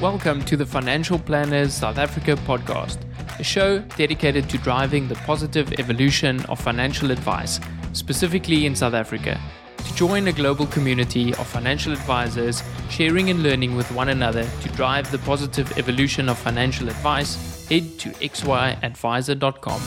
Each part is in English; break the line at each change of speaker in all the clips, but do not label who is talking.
Welcome to the Financial Planners South Africa podcast, a show dedicated to driving the positive evolution of financial advice, specifically in South Africa. To join a global community of financial advisors sharing and learning with one another to drive the positive evolution of financial advice, head to xyadviser.com.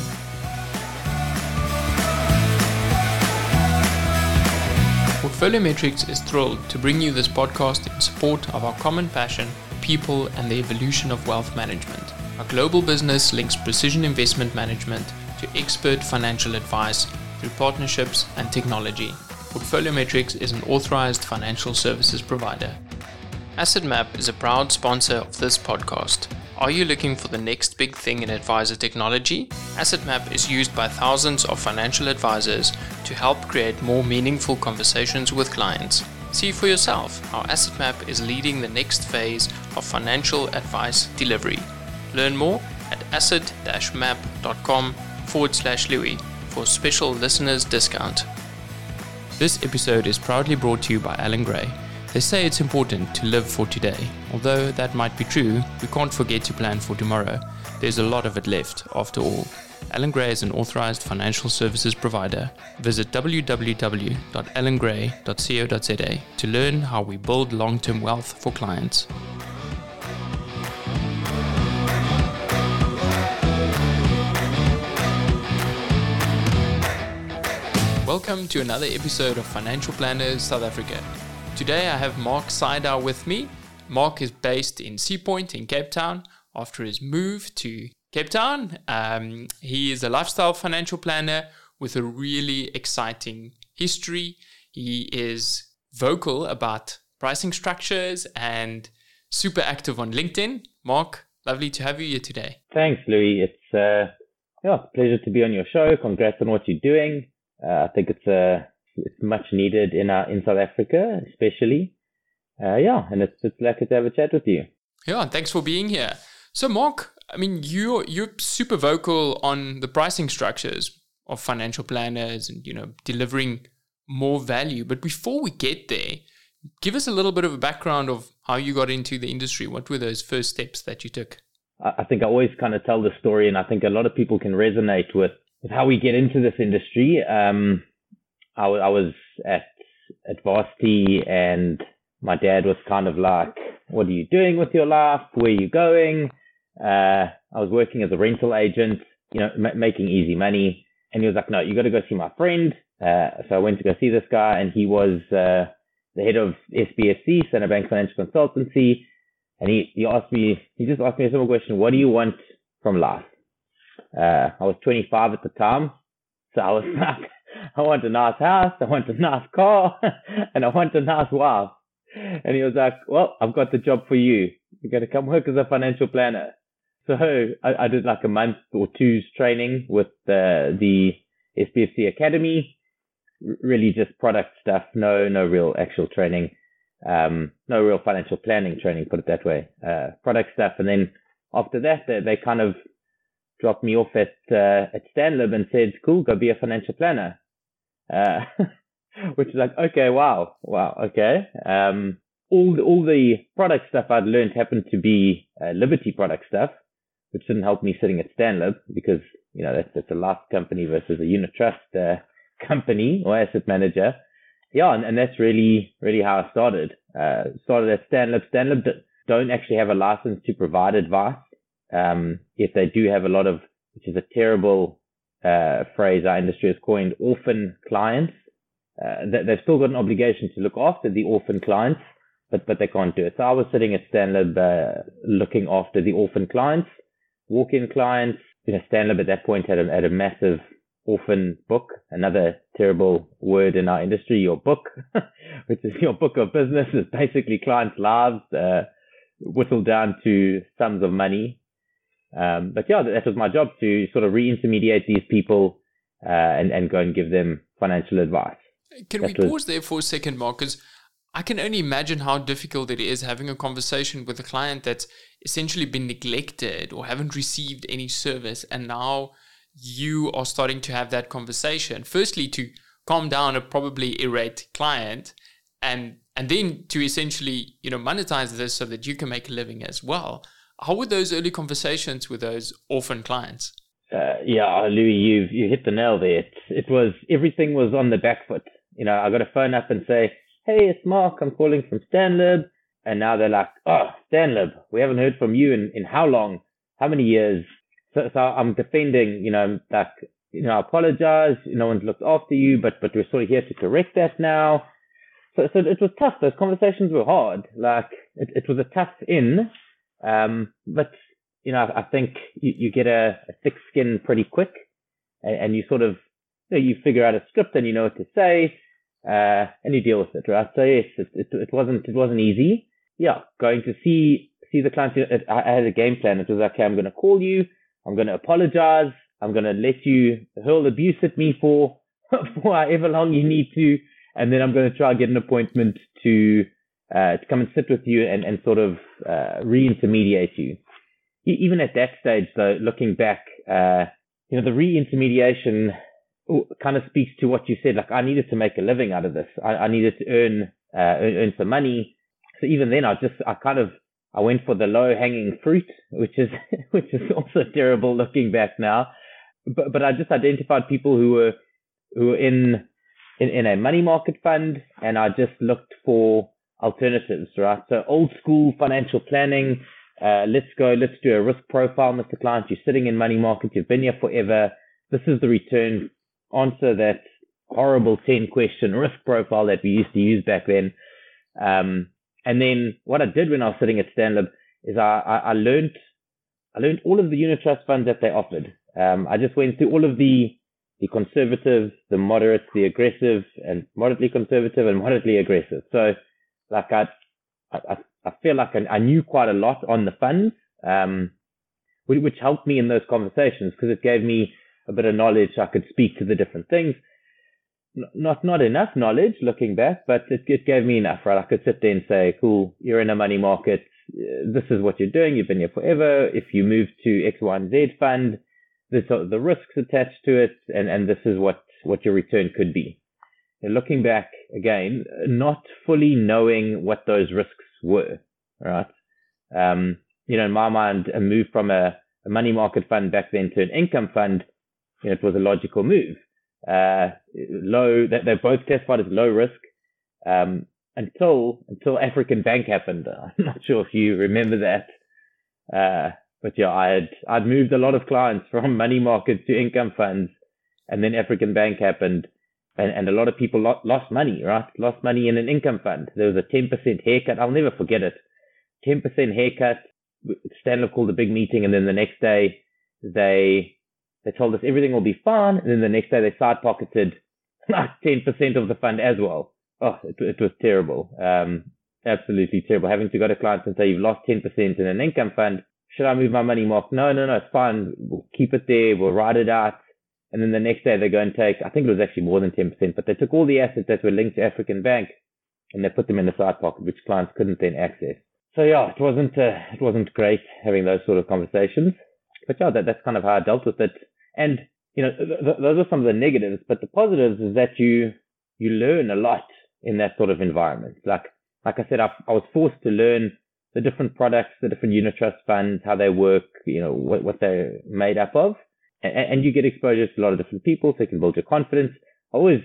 Portfolio Metrix is thrilled to bring you this podcast in support of our common passion people, and the evolution of wealth management. Our global business links precision investment management to expert financial advice through partnerships and technology. Portfolio Metrix is an authorized financial services provider. AssetMap is a proud sponsor of this podcast. Are you looking for the next big thing in advisor technology? AssetMap is used by thousands of financial advisors to help create more meaningful conversations with clients. See for yourself how AssetMap is leading the next phase of financial advice delivery. Learn more at asset-map.com forward slash Louis for special listeners discount. This episode is proudly brought to you by Allan Gray. They say it's important to live for today. Although that might be true, we can't forget to plan for tomorrow. There's a lot of it left, after all. Allan Gray is an authorized financial services provider. Visit www.allangray.co.za to learn how we build long term wealth for clients. Welcome to another episode of Financial Planners South Africa. Today I have Mark Saidar with me. Mark is based in Sea Point in Cape Town after his move to Cape Town. Um, he is a lifestyle financial planner with a really exciting history. He is vocal about pricing structures and super active on LinkedIn. Mark, lovely to have you here today.
Thanks, Louis. It's uh, yeah, pleasure to be on your show. Congrats on what you're doing. Uh, I think it's uh, it's much needed in our in South Africa, especially. Uh, yeah, and it's it's lucky to have a chat with you.
Yeah, thanks for being here. So, Mark, I mean, you're you're super vocal on the pricing structures of financial planners and you know delivering more value. But before we get there, give us a little bit of a background of how you got into the industry. What were those first steps that you took?
I think I always kind of tell the story, and I think a lot of people can resonate with, with how we get into this industry. Um, I, I was at at varsity, and my dad was kind of like, "What are you doing with your life? Where are you going?" Uh, I was working as a rental agent, you know, m- making easy money. And he was like, no, you got to go see my friend. Uh, so I went to go see this guy and he was, uh, the head of SBFC, Standard Bank Financial Consultancy. And he, he asked me, he just asked me a simple question. What do you want from life? Uh, I was 25 at the time. So I was like, I want a nice house. I want a nice car and I want a nice wife. And he was like, well, I've got the job for you. You're going to come work as a financial planner. So I, I did like a month or two's training with the, the SBFC Academy. Really just product stuff. No, no real actual training. Um, no real financial planning training, put it that way. Uh, product stuff. And then after that, they, they kind of dropped me off at, uh, at Stanlib and said, cool, go be a financial planner. Uh, which is like, okay, wow, wow, okay. Um, all the, all the product stuff I'd learned happened to be uh, Liberty product stuff which didn't help me sitting at Stanlib because, you know, that's, that's a life company versus a unit trust uh, company or asset manager. Yeah, and, and that's really, really how I started. Uh, started at Stanlib. Stanlib don't actually have a license to provide advice. Um, if they do have a lot of, which is a terrible uh, phrase our industry has coined, orphan clients. Uh, they've still got an obligation to look after the orphan clients, but but they can't do it. So I was sitting at Stanlib uh, looking after the orphan clients walk-in clients. You know, Stanlib at that point had a, had a massive orphan book, another terrible word in our industry, your book, which is your book of business is basically clients' lives, uh, whittled down to sums of money. Um, but yeah, that was my job to sort of re-intermediate these people uh, and, and go and give them financial advice.
Can that we was, pause there for a second, Mark? Because I can only imagine how difficult it is having a conversation with a client that's essentially been neglected or haven't received any service, and now you are starting to have that conversation. Firstly, to calm down a probably irate client, and and then to essentially you know monetize this so that you can make a living as well. How were those early conversations with those orphan clients?
Uh, yeah, Louis, you you hit the nail there. It, it was everything was on the back foot. You know, I got to phone up and say, "Hey, it's Mark. I'm calling from Stanlib," and now they're like, "Oh, Stanlib, we haven't heard from you in in how long? How many years?" So, so I'm defending, you know, like, you know, I apologize. No one's looked after you, but but we're sort of here to correct that now. So so it was tough. Those conversations were hard. Like it, it was a tough in, um, but you know, I, I think you, you get a, a, thick skin pretty quick, and, and you sort of you, know, you figure out a script and you know what to say, uh, and you deal with it, right? So yes, it, it, it wasn't it wasn't easy. Yeah, going to see see the client. I had a game plan. It was okay. I'm going to call you. I'm going to apologize. I'm going to let you hurl abuse at me for for however long you need to, and then I'm going to try and get an appointment to uh, to come and sit with you and, and sort of uh, re-intermediate you. Even at that stage, though, looking back, uh, you know, the re-intermediation kind of speaks to what you said. Like, I needed to make a living out of this. I, I needed to earn, uh, earn, earn some money. So even then, I just, I kind of, I went for the low hanging fruit, which is, which is also terrible looking back now. But, but I just identified people who were, who were in, in, in a money market fund and I just looked for alternatives, right? So old school financial planning. Uh, let's go, let's do a risk profile, Mr. Client. You're sitting in money market, you've been here forever. This is the return. Answer that horrible 10 question risk profile that we used to use back then. Um, and then what I did when I was sitting at Stanlib is I, I, I learned, I learned all of the unit trust funds that they offered. Um, I just went through all of the, the conservative, the moderate, the aggressive, and moderately conservative and moderately aggressive. So like I, I, I feel like I, I knew quite a lot on the funds, um, which helped me in those conversations because it gave me a bit of knowledge. I could speak to the different things. Not not enough knowledge looking back, but it, it gave me enough, right? I could sit there and say, "Cool, you're in a money market. This is what you're doing. You've been here forever. If you move to X, Y, and Z fund, this are the risks attached to it, and and this is what what your return could be." looking back again, not fully knowing what those risks were, right? Um, you know, in my mind, a move from a, a, money market fund back then to an income fund, you know, it was a logical move. Uh, low, they're both classified as low risk, um, until, until African Bank happened. I'm not sure if you remember that. Uh, but yeah, I had, I'd moved a lot of clients from money markets to income funds and then African Bank happened and, and a lot of people lost, lost money, right? Lost money in an income fund. There was a 10% haircut. I'll never forget it. 10% haircut. Stanlib called a big meeting, and then the next day they they told us everything will be fine, and then the next day they side pocketed like 10% of the fund as well. Oh, it, it was terrible. Um, absolutely terrible. Having to go to clients and say you've lost 10% in an income fund. Should I move my money, Mark? No, no, no, it's fine. We'll keep it there. We'll ride it out. And then the next day they go and take, I think it was actually more than 10%, but they took all the assets that were linked to African Bank and they put them in the side pocket, which clients couldn't then access. So yeah, it wasn't, uh, it wasn't great having those sort of conversations. But yeah, that, that's kind of how I dealt with it. And, you know, th- th- those are some of the negatives, but the positives is that you, you learn a lot in that sort of environment. Like, like I said, I, I was forced to learn the different products, the different unit trust funds, how they work, you know, what, what they're made up of and, and you get exposure to a lot of different people, so you can build your confidence. I always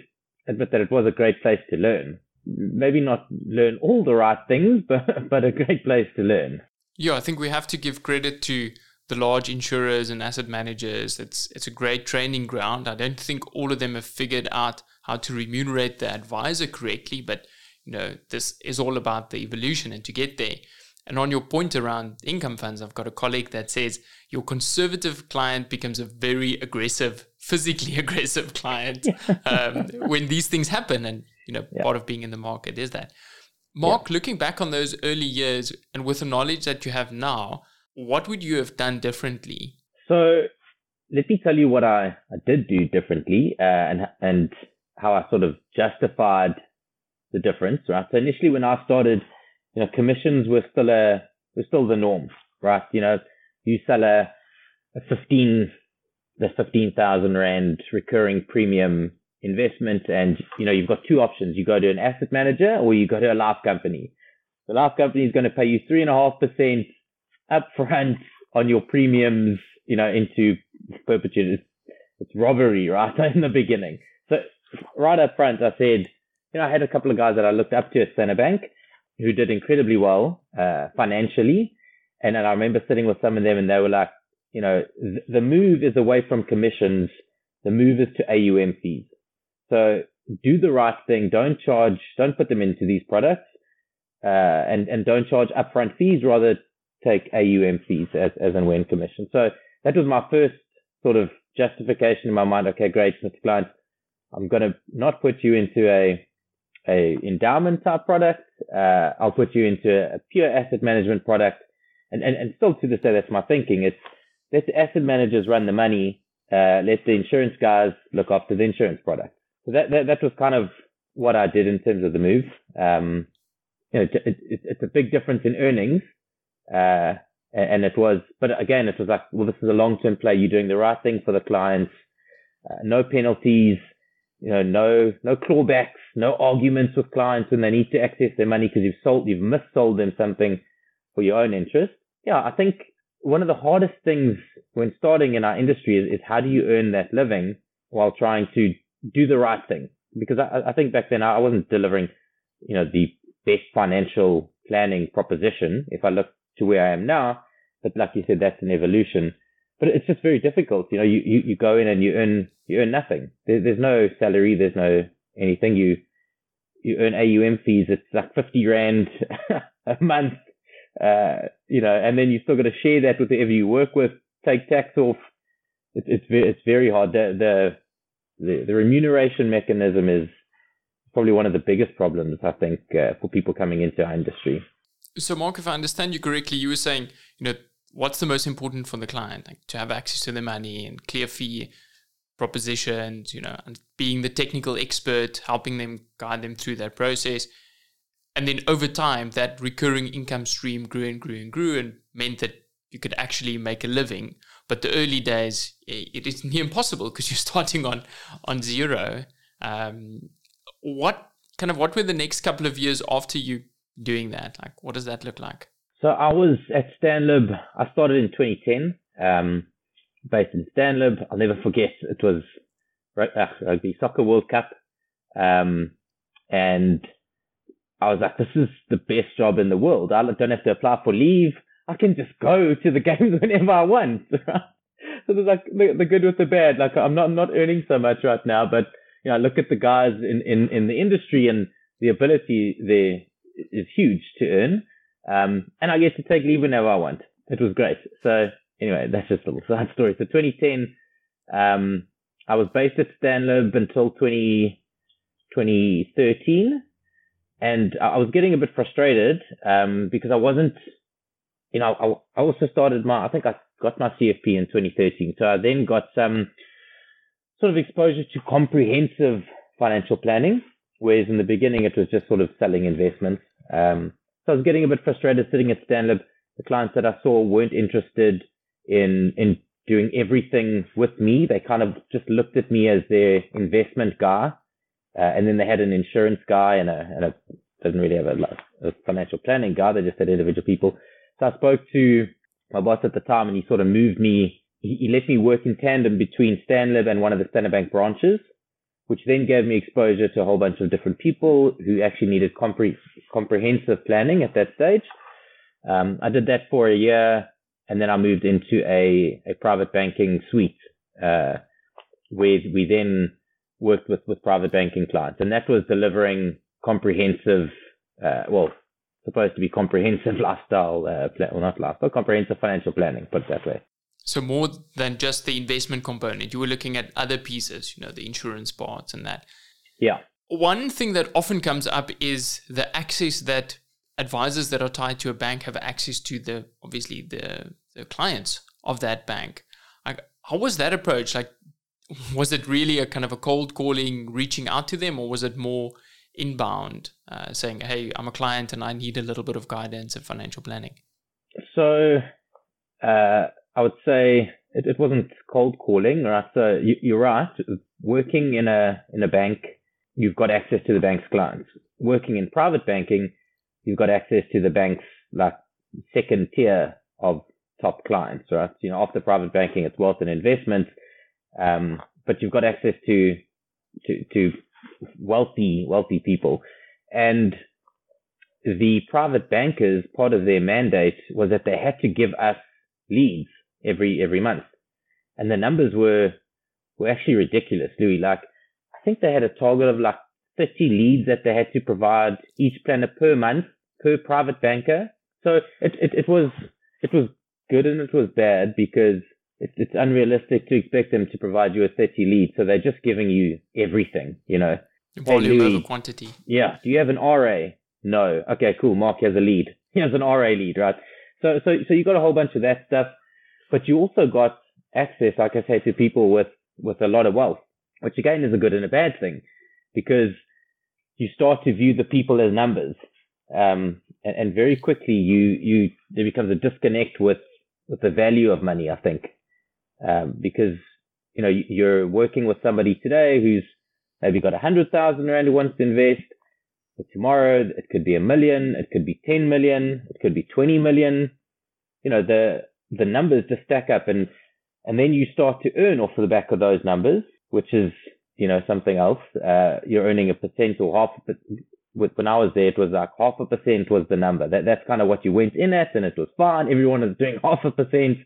admit that it was a great place to learn. Maybe not learn all the right things, but but a great place to learn.
Yeah, I think we have to give credit to the large insurers and asset managers. It's it's a great training ground. I don't think all of them have figured out how to remunerate the advisor correctly, but you know this is all about the evolution and to get there. And on your point around income funds, I've got a colleague that says your conservative client becomes a very aggressive, physically aggressive client um, when these things happen. And, you know, yeah. part of being in the market is that. Mark, yeah. looking back on those early years and with the knowledge that you have now, what would you have done differently?
So let me tell you what I, I did do differently uh, and, and how I sort of justified the difference, right? So initially when I started – you know, commissions were still a were still the norm, right? You know, you sell a, a fifteen the fifteen thousand rand recurring premium investment and you know you've got two options you go to an asset manager or you go to a life company the life company is going to pay you three and a half percent upfront on your premiums you know into perpetuity. It's, it's robbery right in the beginning. So right up front i said you know i had a couple of guys that i looked up to at Standard Bank who did incredibly well uh, financially. And then i remember sitting with some of them and they were like you know th- the move is away from commissions. The move is to aum fees. So do the right thing. Don't charge, don't put them into these products, uh, and, and don't charge upfront fees. Rather take AUM fees as, as and when commission. So that was my first sort of justification in my mind. Okay, great, Mr. Client. I'm going to not put you into a, a endowment type product. Uh, I'll put you into a pure asset management product. And, and, and still to this day, that's my thinking. It's let the asset managers run the money. Uh, let the insurance guys look after the insurance product. So that, that, that was kind of what I did in terms of the move. Um, you know, it, it, it's a big difference in earnings. Uh, and it was, but again, it was like, well, this is a long-term play. You're doing the right thing for the clients. Uh, no penalties, you know, no, no clawbacks, no arguments with clients when they need to access their money because you've sold, you've missold them something for your own interest. Yeah, I think one of the hardest things when starting in our industry is, is how do you earn that living while trying to do the right thing because I, I think back then I wasn't delivering, you know, the best financial planning proposition. If I look to where I am now, but like you said, that's an evolution. But it's just very difficult. You know, you, you, you go in and you earn you earn nothing. There, there's no salary. There's no anything. You you earn AUM fees. It's like fifty rand a month. Uh, you know, and then you still got to share that with whoever you work with. Take tax off. It's it's very it's very hard. The the the, the remuneration mechanism is probably one of the biggest problems, I think, uh, for people coming into our industry.
So, Mark, if I understand you correctly, you were saying, you know, what's the most important for the client? Like to have access to the money and clear fee propositions, you know, and being the technical expert, helping them guide them through that process. And then over time, that recurring income stream grew and grew and grew and meant that you could actually make a living but the early days, it is near impossible because you're starting on on zero. Um, what kind of what were the next couple of years after you doing that? Like, what does that look like?
So I was at Stanlib. I started in 2010, um, based in Stanlib. I'll never forget. It was uh, rugby soccer World Cup, um, and I was like, "This is the best job in the world. I don't have to apply for leave. I can just go to the games whenever I want. so there's like the, the, good with the bad. Like I'm not I'm not earning so much right now, but you know, I look at the guys in, in, in the industry and the ability there is huge to earn. Um, and I get to take leave whenever I want. It was great. So anyway, that's just a little side story. So 2010, um, I was based at Stanlib until 20, 2013. And I was getting a bit frustrated um, because I wasn't you know, I, I also started my, I think I got my CFP in 2013. So I then got some sort of exposure to comprehensive financial planning, whereas in the beginning it was just sort of selling investments. Um, so I was getting a bit frustrated sitting at Stanlib. The clients that I saw weren't interested in, in doing everything with me. They kind of just looked at me as their investment guy. Uh, and then they had an insurance guy and a, and a didn't really have a, a financial planning guy. They just had individual people. So I spoke to my boss at the time and he sort of moved me, he, he let me work in tandem between Stanlib and one of the Standard Bank branches, which then gave me exposure to a whole bunch of different people who actually needed compre- comprehensive planning at that stage. Um, I did that for a year and then I moved into a, a private banking suite, uh, where we then worked with, with private banking clients. And that was delivering comprehensive, uh, well, supposed to be comprehensive lifestyle, uh, plan, well, not lifestyle, comprehensive financial planning, put it that way.
So more than just the investment component, you were looking at other pieces, you know, the insurance parts and that.
Yeah.
One thing that often comes up is the access that advisors that are tied to a bank have access to the obviously the, the clients of that bank. Like, how was that approach? Like, was it really a kind of a cold calling, reaching out to them, or was it more inbound, uh, saying, "Hey, I'm a client and I need a little bit of guidance and financial planning"?
So, uh, I would say it, it, wasn't cold calling, right? So you, are right. working in a in a bank, you've got access to the bank's clients. Working in private banking, you've got access to the bank's like second tier of top clients, right? You know, after private banking, it's wealth and investments, um, but you've got access to to to wealthy wealthy people, and the private bankers part of their mandate was that they had to give us leads every every month, and the numbers were were actually ridiculous, Louis. Like I think they had a target of like 30 leads that they had to provide each planner per month per private banker. So it, it, it was it was good and it was bad because it, it's unrealistic to expect them to provide you a 30 lead. So they're just giving you everything, you know.
Volume over quantity.
Yeah. Do you have an RA? No. Okay, cool. Mark has a lead. He has an RA lead, right? So so so you got a whole bunch of that stuff, but you also got access, like I say, to people with with a lot of wealth, which again is a good and a bad thing, because you start to view the people as numbers, um, and, and very quickly you you there becomes a disconnect with with the value of money. I think um, because you know you're working with somebody today who's maybe got a hundred thousand rand who wants to invest. But tomorrow it could be a million, it could be ten million, it could be twenty million. You know the the numbers just stack up, and and then you start to earn off of the back of those numbers, which is you know something else. Uh, you're earning a percent or half a when I was there, it was like half a percent was the number. That that's kind of what you went in at, and it was fine. Everyone was doing half a percent.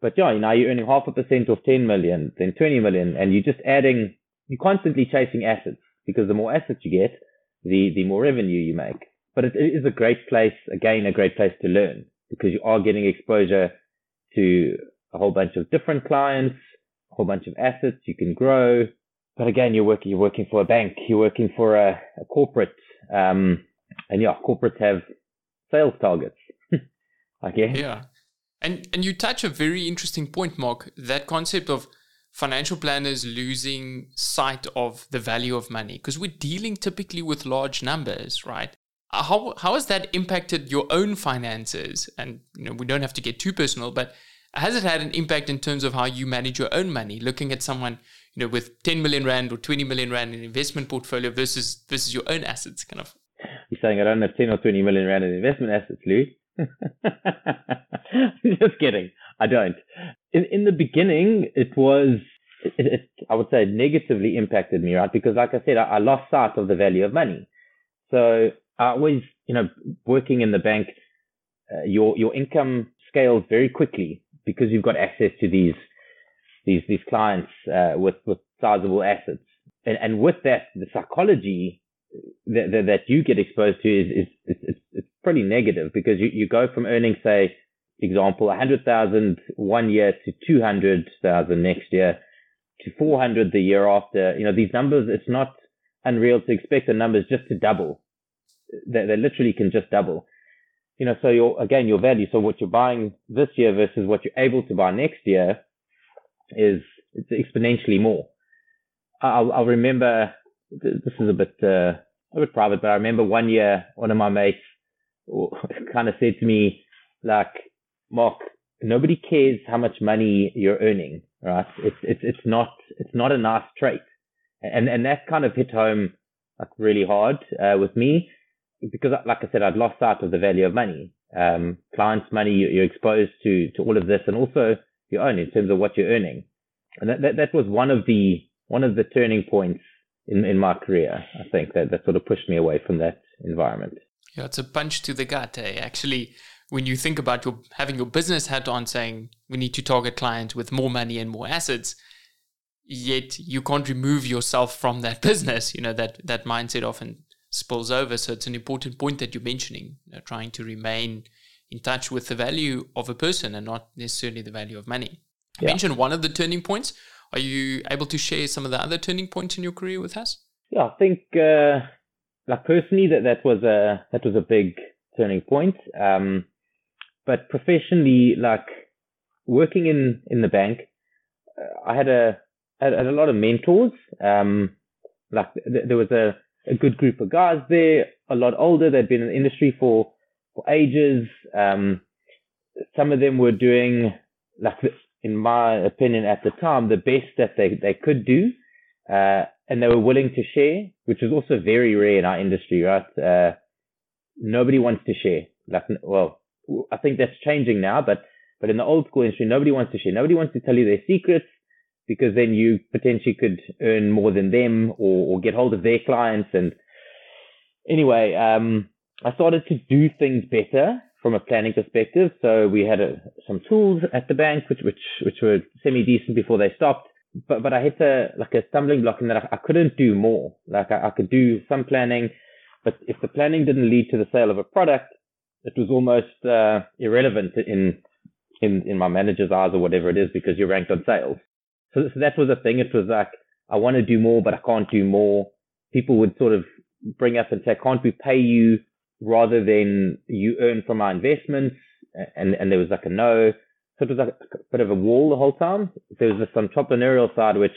But yeah, you now you're earning half a percent of 10 million, then 20 million, and you're just adding. You're constantly chasing assets because the more assets you get, the the more revenue you make. But it, it is a great place, again, a great place to learn because you are getting exposure to a whole bunch of different clients, a whole bunch of assets you can grow. But again, you're working, you're working for a bank, you're working for a, a corporate, um, and yeah, corporates have sales targets. Guess.
Yeah. And and you touch a very interesting point, Mark, that concept of financial planners losing sight of the value of money because we're dealing typically with large numbers, right? How how has that impacted your own finances? And you know, we don't have to get too personal, but has it had an impact in terms of how you manage your own money? Looking at someone, you know, with 10 million rand or 20 million rand in investment portfolio versus versus your own assets, kind of.
You're saying I don't have 10 or 20 million rand in investment assets, Louis? Just kidding. I don't. In in the beginning, it was it, it, I would say negatively impacted me, right? Because like I said, I, I lost sight of the value of money. So I always, you know, working in the bank, uh, your your income scales very quickly because you've got access to these these these clients uh, with with sizable assets, and and with that, the psychology that that, that you get exposed to is is it's, it's pretty negative because you, you go from earning say example 100,000 one year to 200,000 next year to 400 the year after. You know these numbers it's not unreal to expect the numbers just to double they, they literally can just double you know, so your again your value. So what you're buying this year versus what you're able to buy next year is it's exponentially more. I'll, I'll remember this is a bit uh, a bit private, but I remember one year one of my mates kind of said to me like, Mark, nobody cares how much money you're earning, right? It's it's it's not it's not a nice trait, and and that kind of hit home like really hard uh, with me because, like I said, I'd lost sight of the value of money. Um, clients' money, you're exposed to to all of this, and also your own in terms of what you're earning. And that, that, that was one of the one of the turning points in, in my career. I think that that sort of pushed me away from that environment.
Yeah, it's a punch to the gut. Eh? Actually, when you think about your having your business hat on, saying we need to target clients with more money and more assets, yet you can't remove yourself from that business. You know that that mindset often spills over. So it's an important point that you're mentioning, you know, trying to remain in touch with the value of a person and not necessarily the value of money. You yeah. mentioned one of the turning points. Are you able to share some of the other turning points in your career with us?
Yeah, I think uh, like personally that that was a that was a big turning point. Um, but professionally, like working in in the bank, uh, I had a had, had a lot of mentors. Um, like th- there was a a good group of guys there, a lot older. They'd been in the industry for, for ages. Um, some of them were doing, like, in my opinion at the time, the best that they, they could do. uh, and they were willing to share, which is also very rare in our industry, right? Uh, nobody wants to share. Like, well, I think that's changing now, but but in the old school industry, nobody wants to share. Nobody wants to tell you their secrets because then you potentially could earn more than them or, or get hold of their clients. And anyway, um, I started to do things better from a planning perspective. So we had a, some tools at the bank, which which which were semi decent before they stopped. But but I hit a like a stumbling block in that I, I couldn't do more. Like I, I could do some planning, but if the planning didn't lead to the sale of a product, it was almost uh, irrelevant in in in my manager's eyes or whatever it is because you're ranked on sales. So, so that was a thing. It was like I want to do more, but I can't do more. People would sort of bring up and say, "Can't we pay you rather than you earn from our investments?" And and there was like a no. So it was like a bit of a wall the whole time. There was this entrepreneurial side which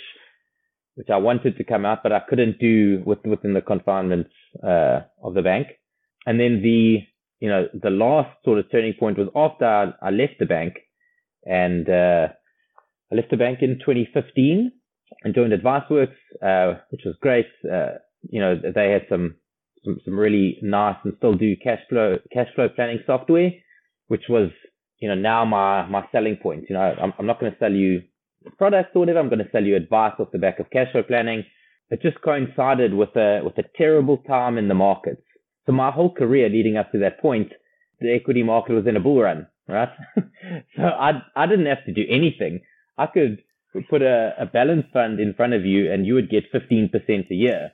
which I wanted to come out, but I couldn't do with, within the confinements uh, of the bank. And then the you know the last sort of turning point was after I, I left the bank, and uh, I left the bank in 2015 and joined AdviceWorks, uh, which was great. Uh, you know, they had some, some, some really nice and still do cash flow cash flow planning software, which was you know now my my selling point. You know, I'm, I'm not going to sell you products or whatever. I'm going to sell you advice off the back of cash flow planning. It just coincided with a with a terrible time in the markets. So my whole career leading up to that point, the equity market was in a bull run, right? so I I didn't have to do anything. I could put a, a balance fund in front of you and you would get 15% a year.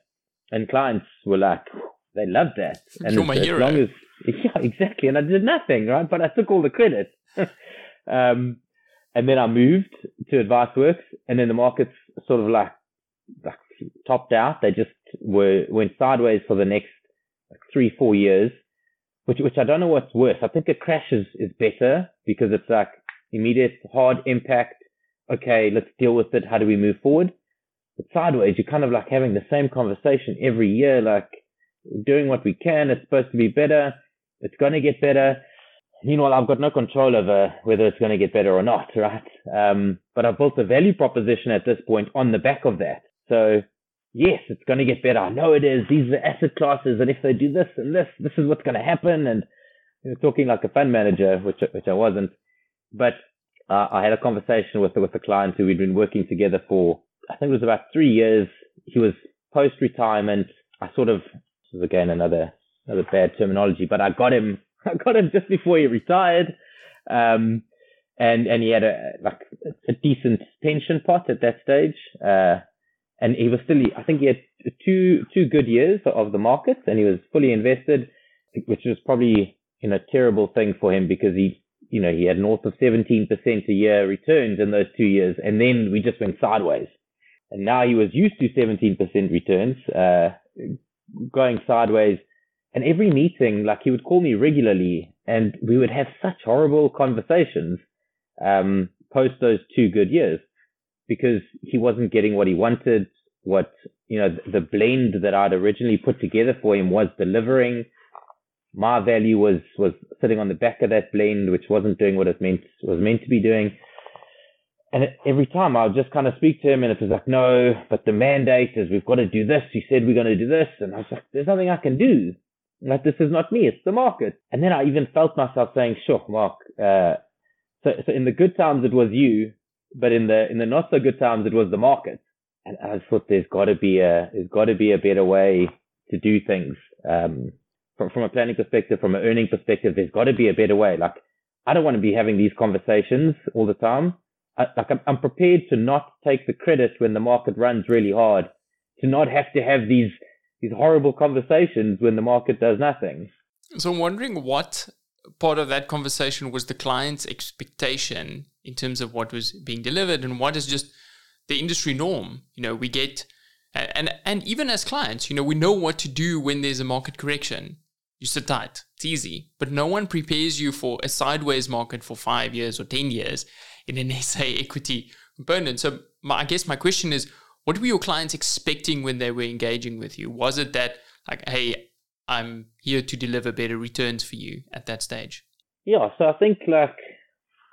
And clients were like, they loved that. And
You're my
as,
hero.
long as, yeah, exactly. And I did nothing, right? But I took all the credit. um, and then I moved to AdviceWorks and then the markets sort of like, like topped out. They just were, went sideways for the next like three, four years, which, which I don't know what's worse. I think a crash is, is better because it's like immediate hard impact okay, let's deal with it. How do we move forward? But sideways, you're kind of like having the same conversation every year, like doing what we can. It's supposed to be better. It's going to get better. Meanwhile, I've got no control over whether it's going to get better or not, right? Um, but I've built a value proposition at this point on the back of that. So yes, it's going to get better. I know it is. These are the asset classes. And if they do this and this, this is what's going to happen. And you know, talking like a fund manager, which, which I wasn't, but uh, I had a conversation with with a client who we'd been working together for I think it was about three years. He was post retirement. I sort of this is again another another bad terminology, but I got him I got him just before he retired. Um, and and he had a like a decent pension pot at that stage. Uh, and he was still I think he had two two good years of the market, and he was fully invested, which was probably you know terrible thing for him because he you know, he had north of 17% a year returns in those two years. And then we just went sideways. And now he was used to 17% returns, uh, going sideways. And every meeting, like he would call me regularly and we would have such horrible conversations, um, post those two good years because he wasn't getting what he wanted. What, you know, the blend that I'd originally put together for him was delivering my value was was sitting on the back of that blend, which wasn't doing what it meant was meant to be doing. And every time I would just kind of speak to him, and it was like, no, but the mandate is we've got to do this. He said we're going to do this, and I was like, there's nothing I can do. Like this is not me, it's the market. And then I even felt myself saying, sure, Mark. Uh, so, so in the good times it was you, but in the in the not so good times it was the market. And I just thought there's got to be a there's got to be a better way to do things. Um, from, from a planning perspective, from an earning perspective, there's got to be a better way. Like, I don't want to be having these conversations all the time. I, like, I'm, I'm prepared to not take the credit when the market runs really hard, to not have to have these these horrible conversations when the market does nothing.
So I'm wondering what part of that conversation was the client's expectation in terms of what was being delivered and what is just the industry norm. You know, we get and and even as clients, you know, we know what to do when there's a market correction you sit tight. It's easy. But no one prepares you for a sideways market for five years or 10 years in an SA equity component. So my, I guess my question is, what were your clients expecting when they were engaging with you? Was it that like, hey, I'm here to deliver better returns for you at that stage?
Yeah. So I think like,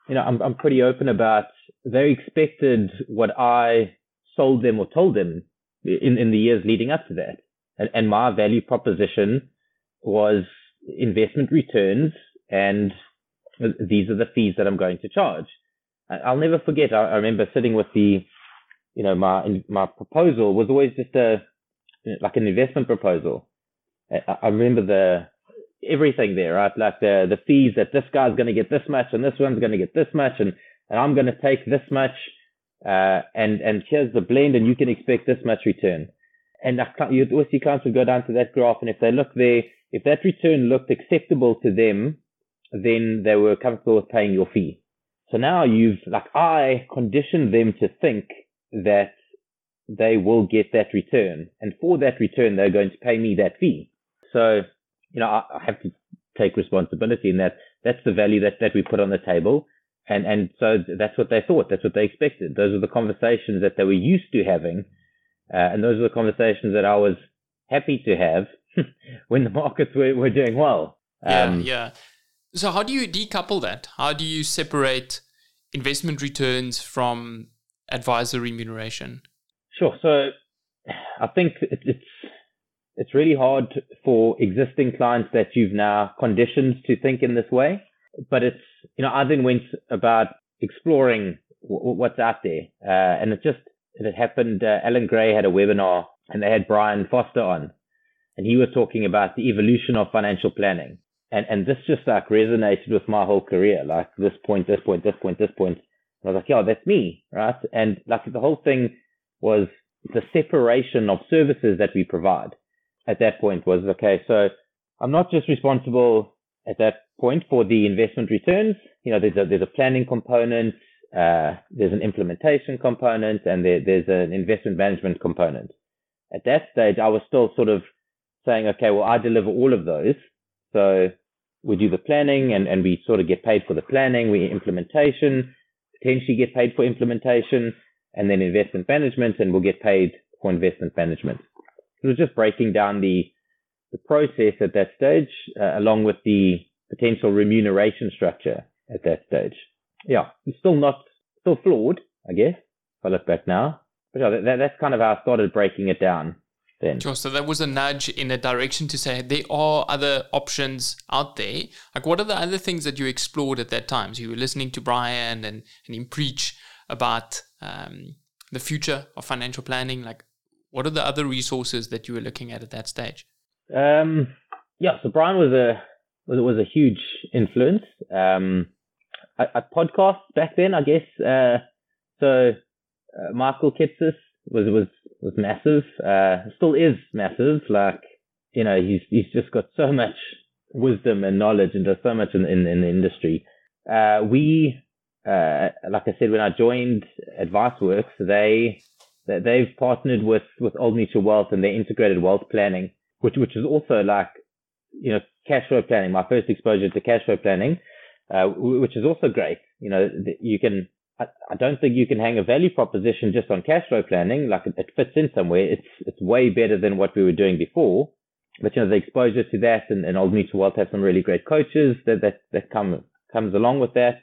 you know, I'm, I'm pretty open about they expected what I sold them or told them in, in the years leading up to that. And, and my value proposition was investment returns and these are the fees that I'm going to charge. I'll never forget. I, remember sitting with the, you know, my my proposal was always just a like an investment proposal. I, I remember the everything there, right? Like the the fees that this guy's going to get this much and this one's going to get this much and and I'm going to take this much, uh, and and here's the blend and you can expect this much return. And I, you always see clients would go down to that graph and if they look there, if that return looked acceptable to them, then they were comfortable with paying your fee. So now you've like I conditioned them to think that they will get that return, and for that return they're going to pay me that fee. So you know, I, I have to take responsibility in that. That's the value that, that we put on the table. And, and so that's what they thought. That's what they expected. Those are the conversations that they were used to having. Uh, and those are the conversations that I was happy to have when the markets were, were doing well.
Um, yeah, yeah. So how do you decouple that? How do you separate investment returns from advisor remuneration?
Sure. So I think it's it's really hard for existing clients that you've now conditioned to think in this way. But it's, you know, I then went about exploring w- what's out there. Uh, and it just, it happened, uh, Allan Gray had a webinar and they had Brian Foster on and he was talking about the evolution of financial planning. And, and this just like resonated with my whole career, like this point, this point, this point, this point. And I was like, yeah, that's me, right? And like the whole thing was the separation of services that we provide at that point was okay, so I'm not just responsible at that point for the investment returns. You know, there's a, there's a planning component, uh, there's an implementation component, and there, there's an investment management component. At that stage, I was still sort of saying, okay, well, I deliver all of those. So we do the planning and, and we sort of get paid for the planning, we implementation, potentially get paid for implementation, and then investment management, and we'll get paid for investment management. So it was just breaking down the the process at that stage, uh, along with the potential remuneration structure at that stage. Yeah, it's still not still flawed, I guess. If I look back now, but yeah, that, that's kind of how I started breaking it down. Then.
Sure. So that was a nudge in a direction to say there are other options out there. Like, what are the other things that you explored at that time? So you were listening to Brian and and him preach about um, the future of financial planning. Like, what are the other resources that you were looking at at that stage?
Um, yeah, so Brian was a was was a huge influence. Um, a, a podcast back then, I guess. Uh, so uh, Michael Kitces was was was massive. Uh, still is massive. Like you know, he's he's just got so much wisdom and knowledge and does so much in in, in the industry. Uh, we, uh, like I said, when I joined AdviceWorks, they they've partnered with with Old Mutual Wealth and their integrated wealth planning, which which is also like you know cash flow planning. My first exposure to cash flow planning, uh, which is also great. You know, you can. I, I don't think you can hang a value proposition just on cash flow planning. Like it, it fits in somewhere. It's it's way better than what we were doing before. But you know, the exposure to that and, and Old Mutual Wealth have some really great coaches that that that come comes along with that.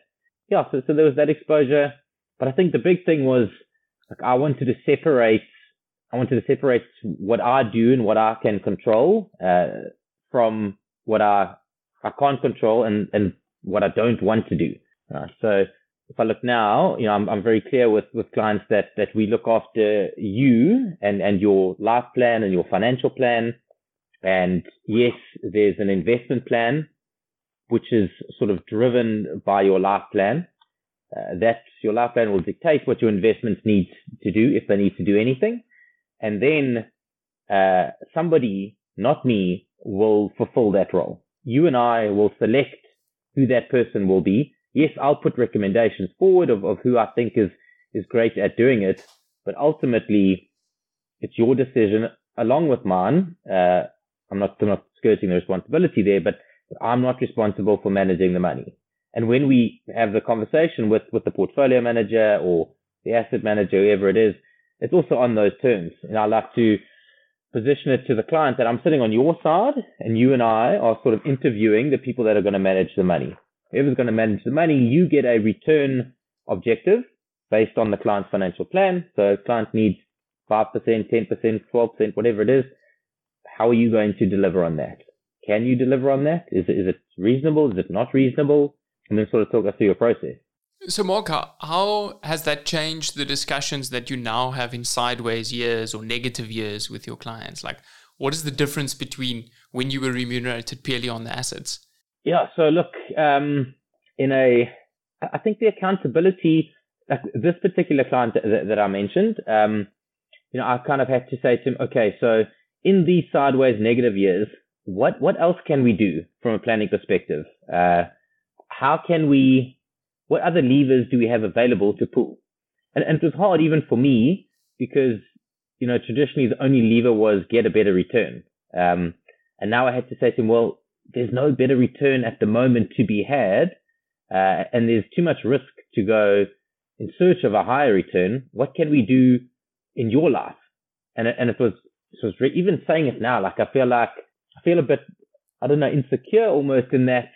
Yeah, so so there was that exposure. But I think the big thing was like I wanted to separate, I wanted to separate what I do and what I can control uh, from what I I can't control and and what I don't want to do. Uh, so if I look now, you know, I'm I'm very clear with with clients that that we look after you and and your life plan and your financial plan. And yes, there's an investment plan which is sort of driven by your life plan uh, that your life plan will dictate what your investments need to do if they need to do anything. And then uh, somebody, not me, will fulfill that role. You and I will select who that person will be. Yes, I'll put recommendations forward of, of who I think is, is great at doing it, but ultimately it's your decision along with mine. Uh, I'm not, I'm not skirting the responsibility there, but I'm not responsible for managing the money. And when we have the conversation with, with the portfolio manager or the asset manager, whoever it is, it's also on those terms. And I like to position it to the client that I'm sitting on your side and you and I are sort of interviewing the people that are going to manage the money. Whoever's going to manage the money, you get a return objective based on the client's financial plan. So client needs 5%, 10%, 12%, whatever it is. How are you going to deliver on that? Can you deliver on that? Is it, is it reasonable? Is it not reasonable? And then sort of talk us through your process.
So, Mark, how has that changed the discussions that you now have in sideways years or negative years with your clients? Like, what is the difference between when you were remunerated purely on the assets?
Yeah, so look, um, in a, I think the accountability, like this particular client that, that I mentioned, um, you know, I kind of had to say to him, okay, so in these sideways negative years, what what else can we do from a planning perspective? Uh, how can we? What other levers do we have available to pull? And, and it was hard even for me because you know traditionally the only lever was get a better return. Um, and now I had to say to him, well, there's no better return at the moment to be had, uh, and there's too much risk to go in search of a higher return. What can we do in your life? And and it was it was even saying it now, like I feel like I feel a bit I don't know insecure almost in that.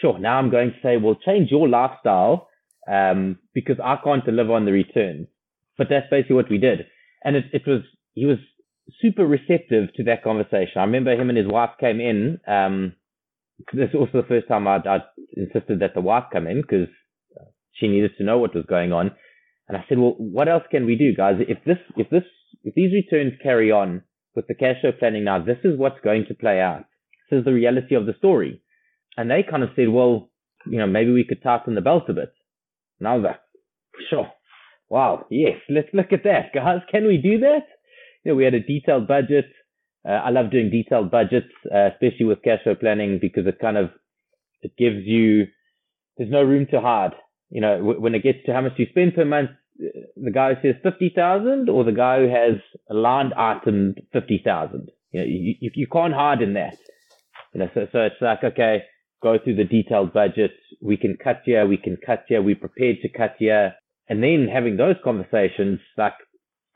Sure, now I'm going to say, well, change your lifestyle um, because I can't deliver on the returns. But that's basically what we did, and it, it was he was super receptive to that conversation. I remember him and his wife came in. Um, this is also the first time I, I insisted that the wife come in because uh, she needed to know what was going on. And I said, well, what else can we do, guys? If this, if this, if these returns carry on with the cash flow planning now, this is what's going to play out. This is the reality of the story. And they kind of said, well, you know, maybe we could tighten the belt a bit. Was like, sure. Wow. Yes. Let's look at that, guys. Can we do that? You know, we had a detailed budget. Uh, I love doing detailed budgets, uh, especially with cash flow planning because it kind of, it gives you, there's no room to hide you know, w- when it gets to how much you spend per month, the guy who says 50,000 or the guy who has a land item 50,000. You know, you, you, you can't hide in that. You know, so, so it's like, okay, go through the detailed budget. We can cut here. We can cut here. We're prepared to cut here. And then having those conversations, like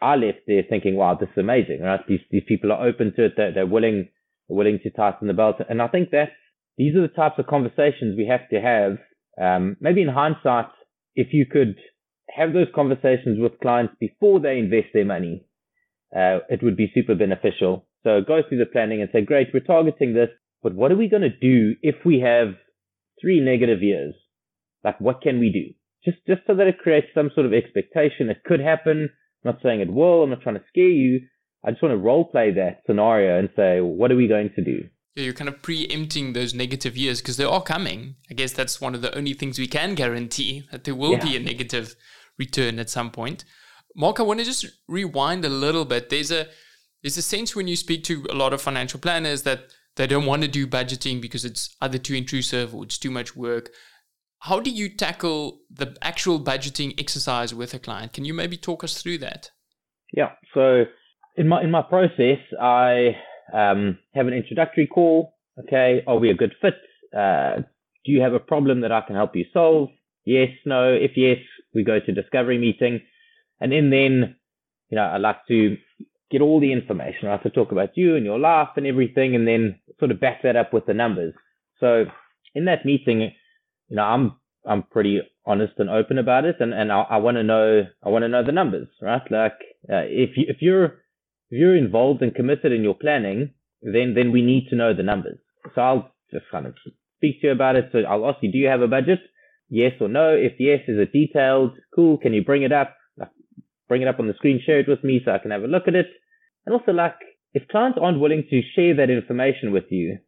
I left there thinking, wow, this is amazing, right? These, these people are open to it. They're, they're willing, willing to tighten the belt. And I think that these are the types of conversations we have to have um, maybe in hindsight, if you could have those conversations with clients before they invest their money, uh, it would be super beneficial. So go through the planning and say, great, we're targeting this, but what are we going to do if we have three negative years? Like, what can we do? Just, just so that it creates some sort of expectation. It could happen. I'm not saying it will. I'm not trying to scare you. I just want to role play that scenario and say, what are we going to do?
Yeah, you're kind of preempting those negative years because they are coming. I guess that's one of the only things we can guarantee that there will yeah. be a negative return at some point. Mark, I want to just rewind a little bit. There's a there's a sense when you speak to a lot of financial planners that they don't want to do budgeting because it's either too intrusive or it's too much work. How do you tackle the actual budgeting exercise with a client? Can you maybe talk us through that?
Yeah. So in my in my process, I um, have an introductory call. Okay, are we a good fit? Uh, do you have a problem that I can help you solve? Yes, no. If yes, we go to discovery meeting, and then then, you know, I like to get all the information. I have to talk about you and your life and everything, and then sort of back that up with the numbers. So in that meeting, you know, I'm I'm pretty honest and open about it, and and I, I want to know I want to know the numbers, right? Like uh, if you if you're if you're involved and committed in your planning, then then we need to know the numbers. So I'll just kind of speak to you about it. So I'll ask you, do you have a budget? Yes or no? If yes, is it detailed? Cool. Can you bring it up? Bring it up on the screen, share it with me so I can have a look at it. And also, like, if clients aren't willing to share that information with you,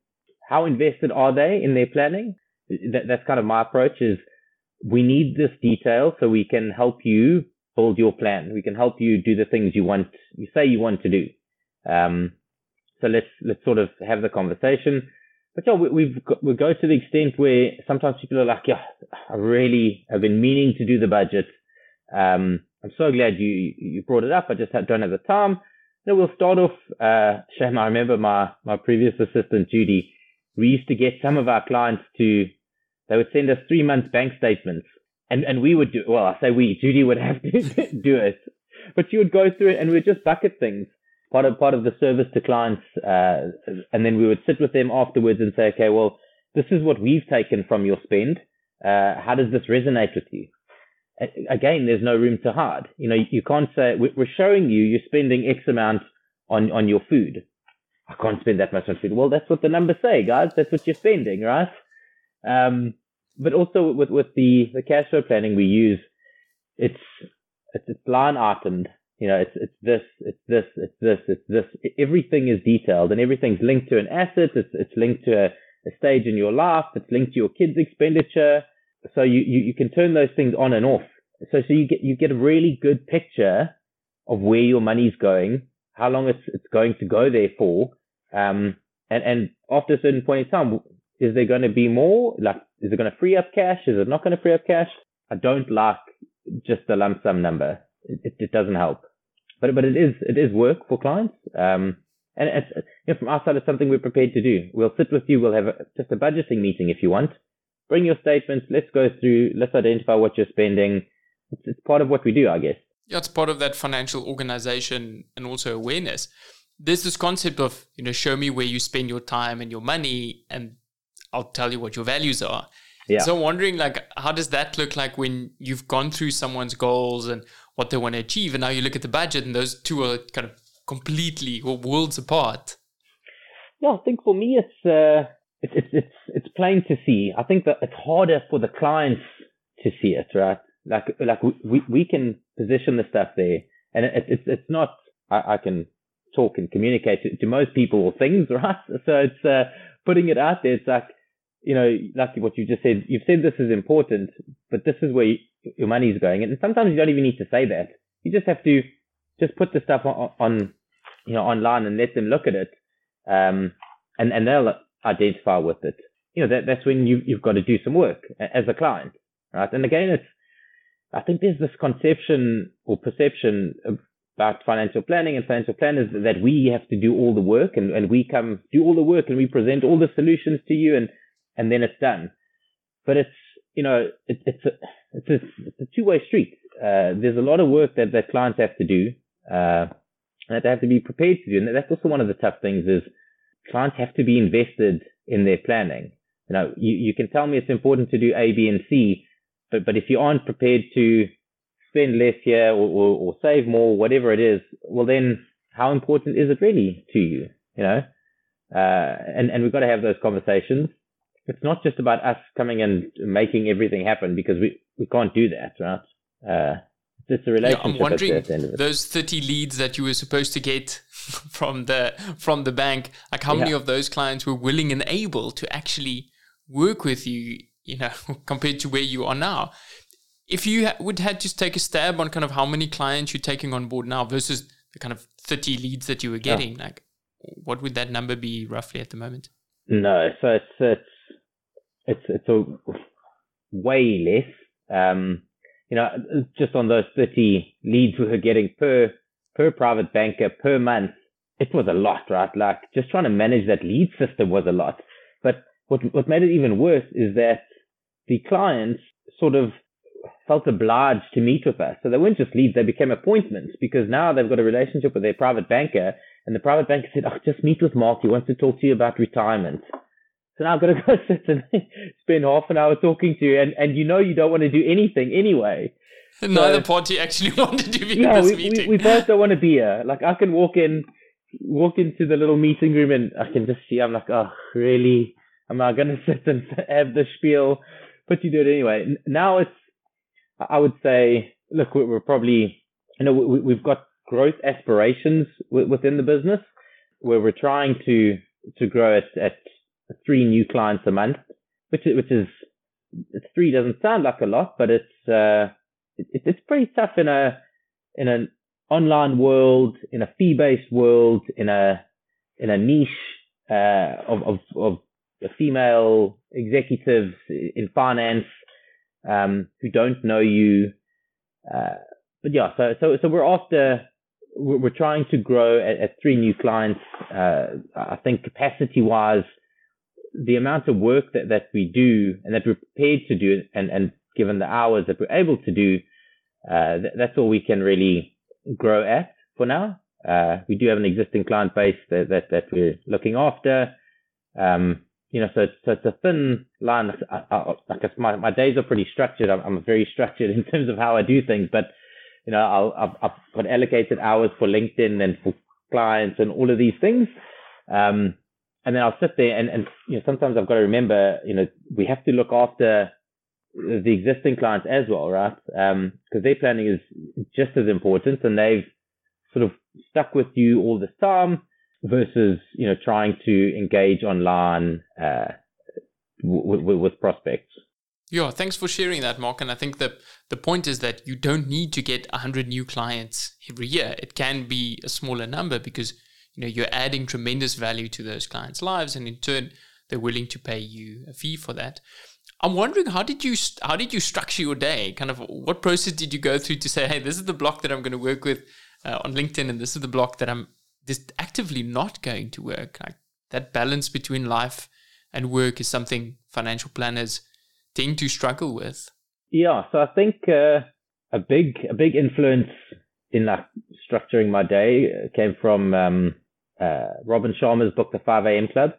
how invested are they in their planning? That, that's kind of my approach is we need this detail so we can help you build your plan. We can help you do the things you want, you say you want to do. Um, so let's let's sort of have the conversation. But yeah, we, we've got, we go to the extent where sometimes people are like, yeah, I really have been meaning to do the budget. Um, I'm so glad you you brought it up. I just don't have the time. So we'll start off. Uh, Shame, I remember my my previous assistant Judy. We used to get some of our clients to. They would send us three months bank statements and and we would do well. I say we, Judy would have to do it, but she would go through it, and we'd just bucket things. Part of part of the service to clients, uh, and then we would sit with them afterwards and say, okay, well, this is what we've taken from your spend. Uh, how does this resonate with you? again, there's no room to hide. You know, you can't say we're showing you you're spending X amount on on your food. I can't spend that much on food. Well, that's what the numbers say, guys. That's what you're spending, right? Um, but also with with the the cash flow planning we use, it's it's, it's line itemed. You know, it's it's this, it's this, it's this, it's this. Everything is detailed, and everything's linked to an asset. It's it's linked to a, a stage in your life. It's linked to your kids' expenditure so you, you, you can turn those things on and off. So so you get you get a really good picture of where your money's going, how long it's it's going to go there for, um, and and after a certain point in time, is there going to be more? Like, is it going to free up cash? Is it not going to free up cash? I don't like just a lump sum number. It, it, it doesn't help, but but it is it is work for clients. Um, and it's, you know, from our side, it's something we're prepared to do. We'll sit with you. We'll have a, just a budgeting meeting if you want bring your statements. Let's go through. Let's identify what you're spending. It's, it's part of what we do, I guess.
Yeah, it's part of that financial organization and also awareness. There's this concept of, you know, show me where you spend your time and your money, and I'll tell you what your values are. Yeah. So I'm wondering, like, how does that look like when you've gone through someone's goals and what they want to achieve, and now you look at the budget, and those two are kind of completely or worlds apart?
Yeah, I think for me, it's uh, it's it's it's it's plain to see. I think that it's harder for the clients to see it, right? Like like we we can position the stuff there, and it, it's it's not. I, I can talk and communicate to, to most people or things, right? So it's uh, putting it out there. It's like you know, like what you just said. You've said this is important, but this is where you, your money is going, and sometimes you don't even need to say that. You just have to just put the stuff on, on you know online and let them look at it, um, and and they'll identify with it. You know, that, that's when you, you've got to do some work as a client, right? And again, it's, I think there's this conception or perception about financial planning and financial planners that we have to do all the work and, and we come do all the work and we present all the solutions to you and, and then it's done. But it's, you know, it, it's a, it's a, it's a two-way street. Uh, there's a lot of work that, that clients have to do, uh, that they have to be prepared to do. And that's also one of the tough things is, clients have to be invested in their planning. You know, you, you can tell me it's important to do A, B, and C, but, but if you aren't prepared to spend less here or, or, or save more, whatever it is, well, then how important is it really to you? You know, uh, and, and we've got to have those conversations. It's not just about us coming and making everything happen because we, we can't do that, right? Uh, it's a relationship.
Yeah, I'm wondering those 30 leads that you were supposed to get from the from the bank, like how yeah. many of those clients were willing and able to actually work with you, you know, compared to where you are now. If you ha- would have just take a stab on kind of how many clients you're taking on board now versus the kind of 30 leads that you were getting, like what would that number be roughly at the moment?
No, so it's it's it's it's a way less. Um, you know, just on those 30 leads we were getting per, per private banker per month, it was a lot, right? Like just trying to manage that lead system was a lot. But what, what made it even worse is that the clients sort of felt obliged to meet with us. So they weren't just leads, they became appointments because now they've got a relationship with their private banker and the private banker said, oh, just meet with Mark. He wants to talk to you about retirement. So now I've got to go sit and spend half an hour talking to you, and, and you know you don't want to do anything anyway.
Neither so, party actually wanted to be yeah, in this
we,
meeting.
We, we both don't want to be here. Like I can walk in, walk into the little meeting room, and I can just see. I'm like, oh, really? Am I going to sit and have the spiel? But you do it anyway. Now it's, I would say, look, we're probably, you know, we, have got growth aspirations within the business where we're trying to to grow at, at three new clients a month, which which is three doesn't sound like a lot, but it's uh, it, it's pretty tough in a in an online world, in a fee based world, in a in a niche uh, of of of female executives in finance um, who don't know you. Uh, but yeah, so so so we're after we're, trying to grow at, at three new clients. Uh, I think capacity wise, the amount of work that, that we do and that we're prepared to do and, and given the hours that we're able to do, uh, th- that's all we can really grow at for now. Uh, we do have an existing client base that, that, that we're looking after. Um, you know, so so it's a thin line. I, I, I guess my, my days are pretty structured. I'm, I'm very structured in terms of how I do things, but you know, I'll, I've, I've got allocated hours for LinkedIn and for clients and all of these things. Um, and then I'll sit there and, and, you know, sometimes I've got to remember, you know, we have to look after the existing clients as well, right? Um, cause their planning is just as important and they've sort of stuck with you all this time versus, you know, trying to engage online, uh, w- w- with prospects.
Yeah, thanks for sharing that, Mark. And I think that the point is that you don't need to get 100 new clients every year. It can be a smaller number because you know you're adding tremendous value to those clients' lives, and in turn, they're willing to pay you a fee for that. I'm wondering how did you how did you structure your day? Kind of what process did you go through to say, hey, this is the block that I'm going to work with uh, on LinkedIn, and this is the block that I'm just actively not going to work. Like that balance between life and work is something financial planners tend to struggle with?
Yeah, so I think uh, a big a big influence in like structuring my day came from um, uh, Robin Sharma's book, The 5 A.M. Club.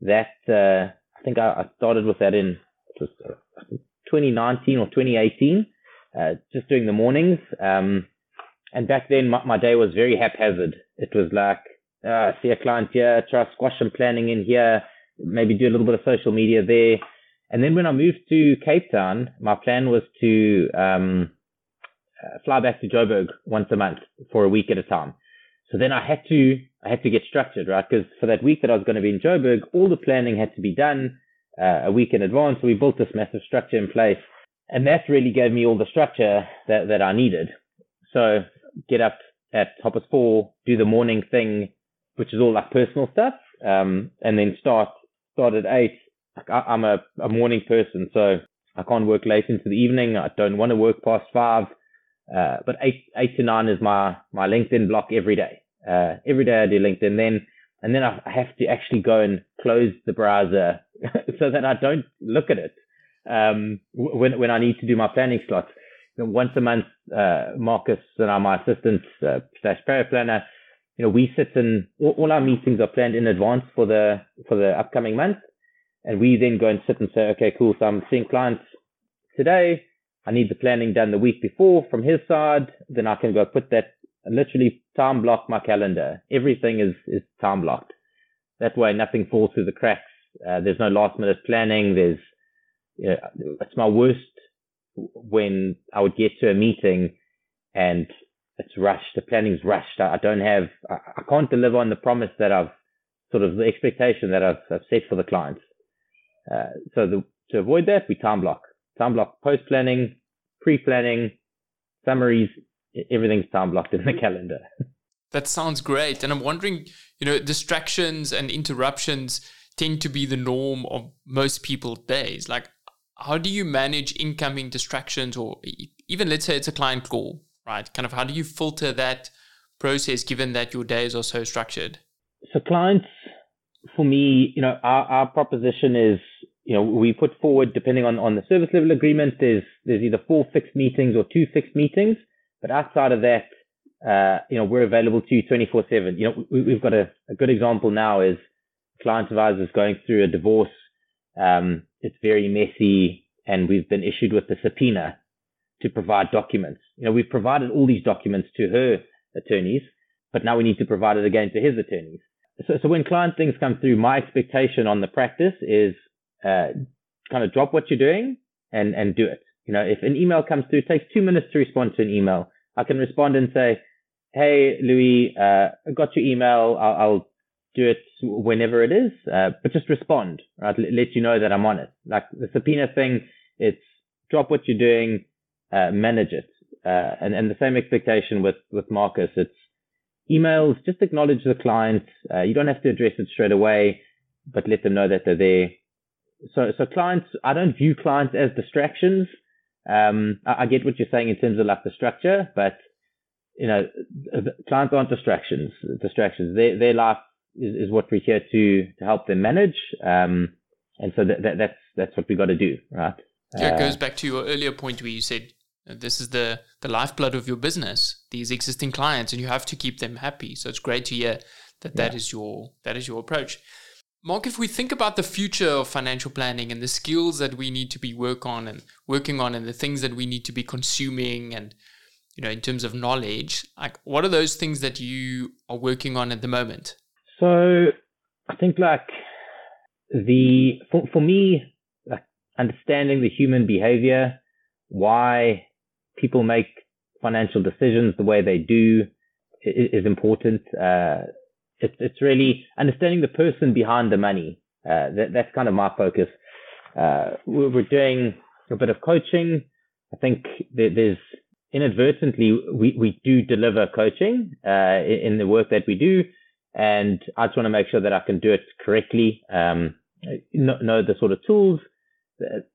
That uh, I think I, I, started with that in 2019 or 2018, uh, just doing the mornings. Um, and back then, my, my, day was very haphazard. It was like, uh, see a client here, try squash some planning in here, maybe do a little bit of social media there. And then when I moved to Cape Town, my plan was to um, uh, fly back to Joburg once a month for a week at a time. So then I had to I had to get structured, right? Because for that week that I was going to be in Joburg, all the planning had to be done uh, a week in advance. So we built this massive structure in place, and that really gave me all the structure that that I needed. So get up at past four, do the morning thing, which is all like personal stuff, um, and then start start at eight, I, am a, a morning person, so I can't work late into the evening. I don't want to work past five. Uh, but eight eight to nine is my my LinkedIn block every day. Uh, every day I do LinkedIn. Then and then I have to actually go and close the browser so that I don't look at it um, when when I need to do my planning slots. You know, once a month, uh, Marcus and I, my assistant uh, slash paraplanner, you know, we sit in all, all, our meetings are planned in advance for the for the upcoming month. And we then go and sit and say, okay, cool. So I'm seeing clients today. I need the planning done the week before from his side. Then I can go put that literally time block my calendar. Everything is, is time blocked. That way nothing falls through the cracks. Uh, there's no last minute planning. There's, you know, it's my worst when I would get to a meeting and it's rushed. The planning's rushed. I, I don't have, I, I, can't deliver on the promise that I've sort of the expectation that I've, I've set for the clients. Uh, so the, to avoid that, we time block. Time block post planning, pre planning, summaries, everything's time blocked in the mm-hmm. calendar.
That sounds great. And I'm wondering, you know, distractions and interruptions tend to be the norm of most people's days. Like, how do you manage incoming distractions or even let's say it's a client call, right? Kind of how do you filter that process given that your days are so structured?
So clients for me, you know, our, our proposition is, you know, we put forward depending on, on the service level agreement, there's there's either four fixed meetings or two fixed meetings. But outside of that, uh, you know, we're available to you 24 seven. You know, we, have got a, a good example now is client of ours is going through a divorce. Um, it's very messy and we've been issued with a subpoena to provide documents. You know, we've provided all these documents to her attorneys, but now we need to provide it again to his attorneys so, so when client things come through, my expectation on the practice is uh, kind of drop what you're doing and, and do it. You know, if an email comes through, it takes two minutes to respond to an email. I can respond and say, Hey, Louis, uh, I got your email. I'll, I'll do it whenever it is, uh, but just respond, right? L- let you know that I'm on it. Like the subpoena thing, it's drop what you're doing, uh, manage it. Uh, and, and the same expectation with, with Marcus. It's, emails, just acknowledge the client. Uh, you don't have to address it straight away, but let them know that they're there. So, so clients, I don't view clients as distractions. Um, I, I, get what you're saying in terms of like the structure, but you know, clients aren't distractions. Distractions. Their their life is, is what we're here to to help them manage. Um, and so that, that that's that's what we got to do, right?
Yeah, it goes uh, back to your earlier point where you said this is the the lifeblood of your business these existing clients and you have to keep them happy so it's great to hear that that yeah. is your that is your approach Mark, if we think about the future of financial planning and the skills that we need to be work on and working on and the things that we need to be consuming and you know in terms of knowledge, like what are those things that you are working on at the moment?
So I think like the for, for me, like understanding the human behavior, why people make financial decisions the way they do is, important. Uh, it's it's really understanding the person behind the money. Uh, that, that's kind of my focus. Uh, we're doing a bit of coaching. I think there's inadvertently we, we do deliver coaching uh, in the work that we do, and I just want to make sure that I can do it correctly. Um, know, know the sort of tools that,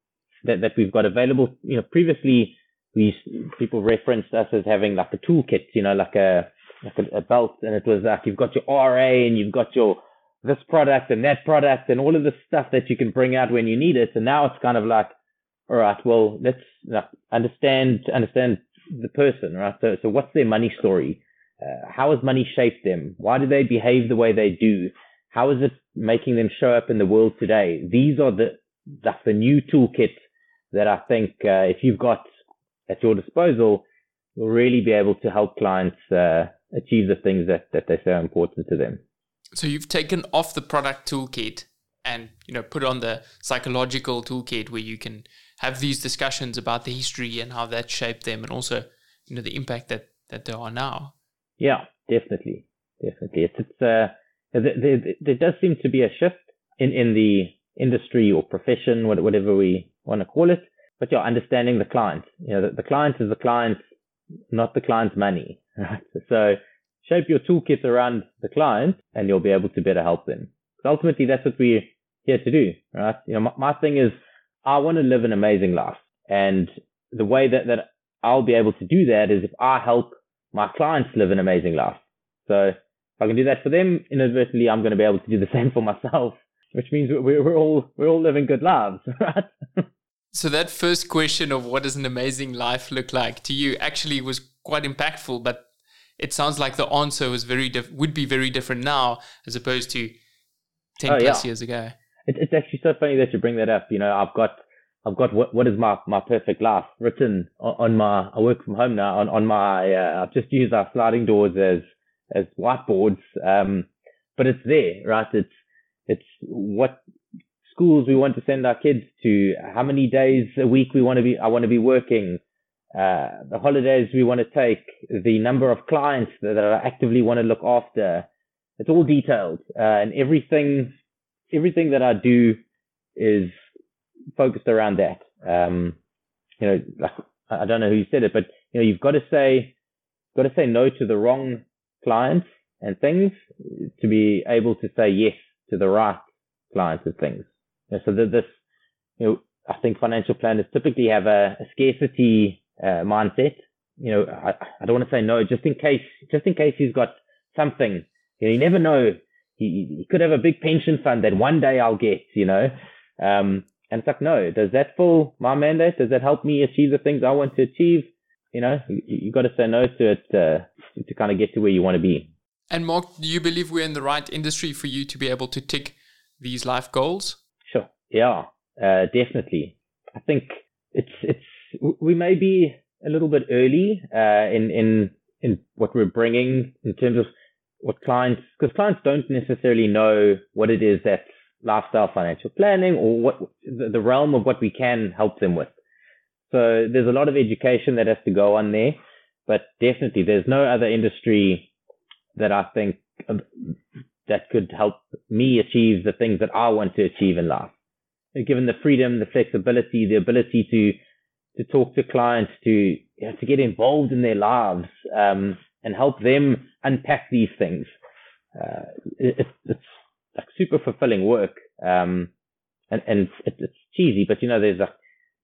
that, that we've got available. You know, previously we people referenced us as having like a toolkit. You know, like a like a, a belt, and it was like you've got your RA and you've got your this product and that product and all of the stuff that you can bring out when you need it. And now it's kind of like, all right, well, let's understand understand the person, right? So, so what's their money story? Uh, how has money shaped them? Why do they behave the way they do? How is it making them show up in the world today? These are the that's the new toolkit that I think uh, if you've got at your disposal, will really be able to help clients uh, achieve the things that, that they say are important to them.
So you've taken off the product toolkit and you know put on the psychological toolkit where you can have these discussions about the history and how that shaped them and also you know the impact that that they are now.
Yeah, definitely, definitely. It's it's uh there, there, there does seem to be a shift in in the industry or profession, whatever we want to call it. But yeah, understanding the client. You know, the, the client is the client, not the client's money. So shape your toolkit around the client and you'll be able to better help them. Because ultimately that's what we're here to do, right? You know, my, my thing is I want to live an amazing life. And the way that, that I'll be able to do that is if I help my clients live an amazing life. So if I can do that for them, inadvertently, I'm going to be able to do the same for myself, which means we're, we're all, we're all living good lives, right?
so that first question of what does an amazing life look like to you actually was quite impactful, but it sounds like the answer was very diff- would be very different now as opposed to 10 oh, plus yeah. years ago.
It, it's actually so funny that you bring that up. You know, I've got I've got what what is my my perfect life written on, on my I work from home now on on my uh, I've just used our sliding doors as as whiteboards. Um, but it's there, right? It's it's what schools we want to send our kids to, how many days a week we want to be I want to be working, uh, the holidays we want to take, the number of clients that, I actively want to look after. It's all detailed, uh, and everything, everything that I do is focused around that. Um, you know, I don't know who said it, but you know, you've got to say, got to say no to the wrong clients and things to be able to say yes to the right clients and things. You know, so that this, you know, I think financial planners typically have a, a scarcity uh, mindset. You know, I, I don't want to say no, just in case, just in case he's got something. You, know, you never know. He, he could have a big pension fund that one day I'll get. You know, um, and it's like, no, does that fill my mandate? Does that help me achieve the things I want to achieve? You know, you, you got to say no to it uh, to kind of get to where you want to be.
And Mark, do you believe we're in the right industry for you to be able to tick these life goals?
Sure. Yeah, uh, definitely. I think it's it's we may be a little bit early uh, in in in what we're bringing in terms of what clients because clients don't necessarily know what it is that lifestyle financial planning or what the, realm of what we can help them with. So there's a lot of education that has to go on there, but definitely there's no other industry that I think um, that could help me achieve the things that I want to achieve in life. Given the freedom, the flexibility, the ability to to talk to clients, to you know, to get involved in their lives, um, and help them unpack these things. Uh, it, it's like super fulfilling work. Um, and and it's, it's cheesy, but you know, there's a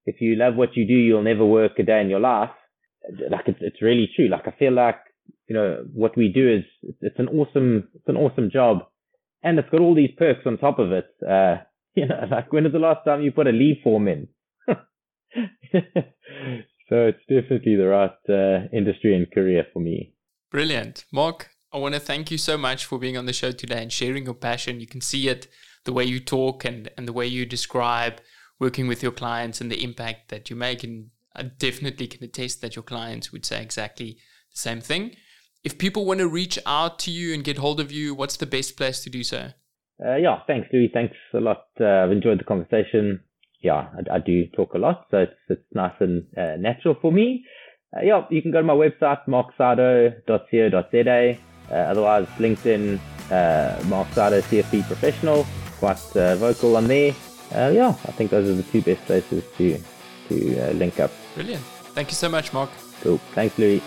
if you love what you do, you'll never work a day in your life. Like it's it's really true. Like I feel like you know what we do is it's an awesome it's an awesome job, and it's got all these perks on top of it. Uh, you know, like when was the last time you put a leave form in? so it's definitely the right uh, industry and career for me.
Brilliant, Mark. I want to thank you so much for being on the show today and sharing your passion. You can see it the way you talk and, and the way you describe working with your clients and the impact that you make. And I definitely can attest that your clients would say exactly the same thing. If people want to reach out to you and get hold of you, what's the best place to do so?
Uh, yeah, thanks, Louis. Thanks a lot. Uh, I've enjoyed the conversation. Yeah, I, I, do talk a lot, so it's, it's nice and uh, natural for me. Uh, yeah, you can go to my website, marksado.co.za. Uh, otherwise, LinkedIn, uh, Mark Sado, CFP Professional. Quite vocal on there. yeah, I think those are the two best places to, to link up.
Brilliant. Thank you so much, Mark.
Cool. Thanks, Louis.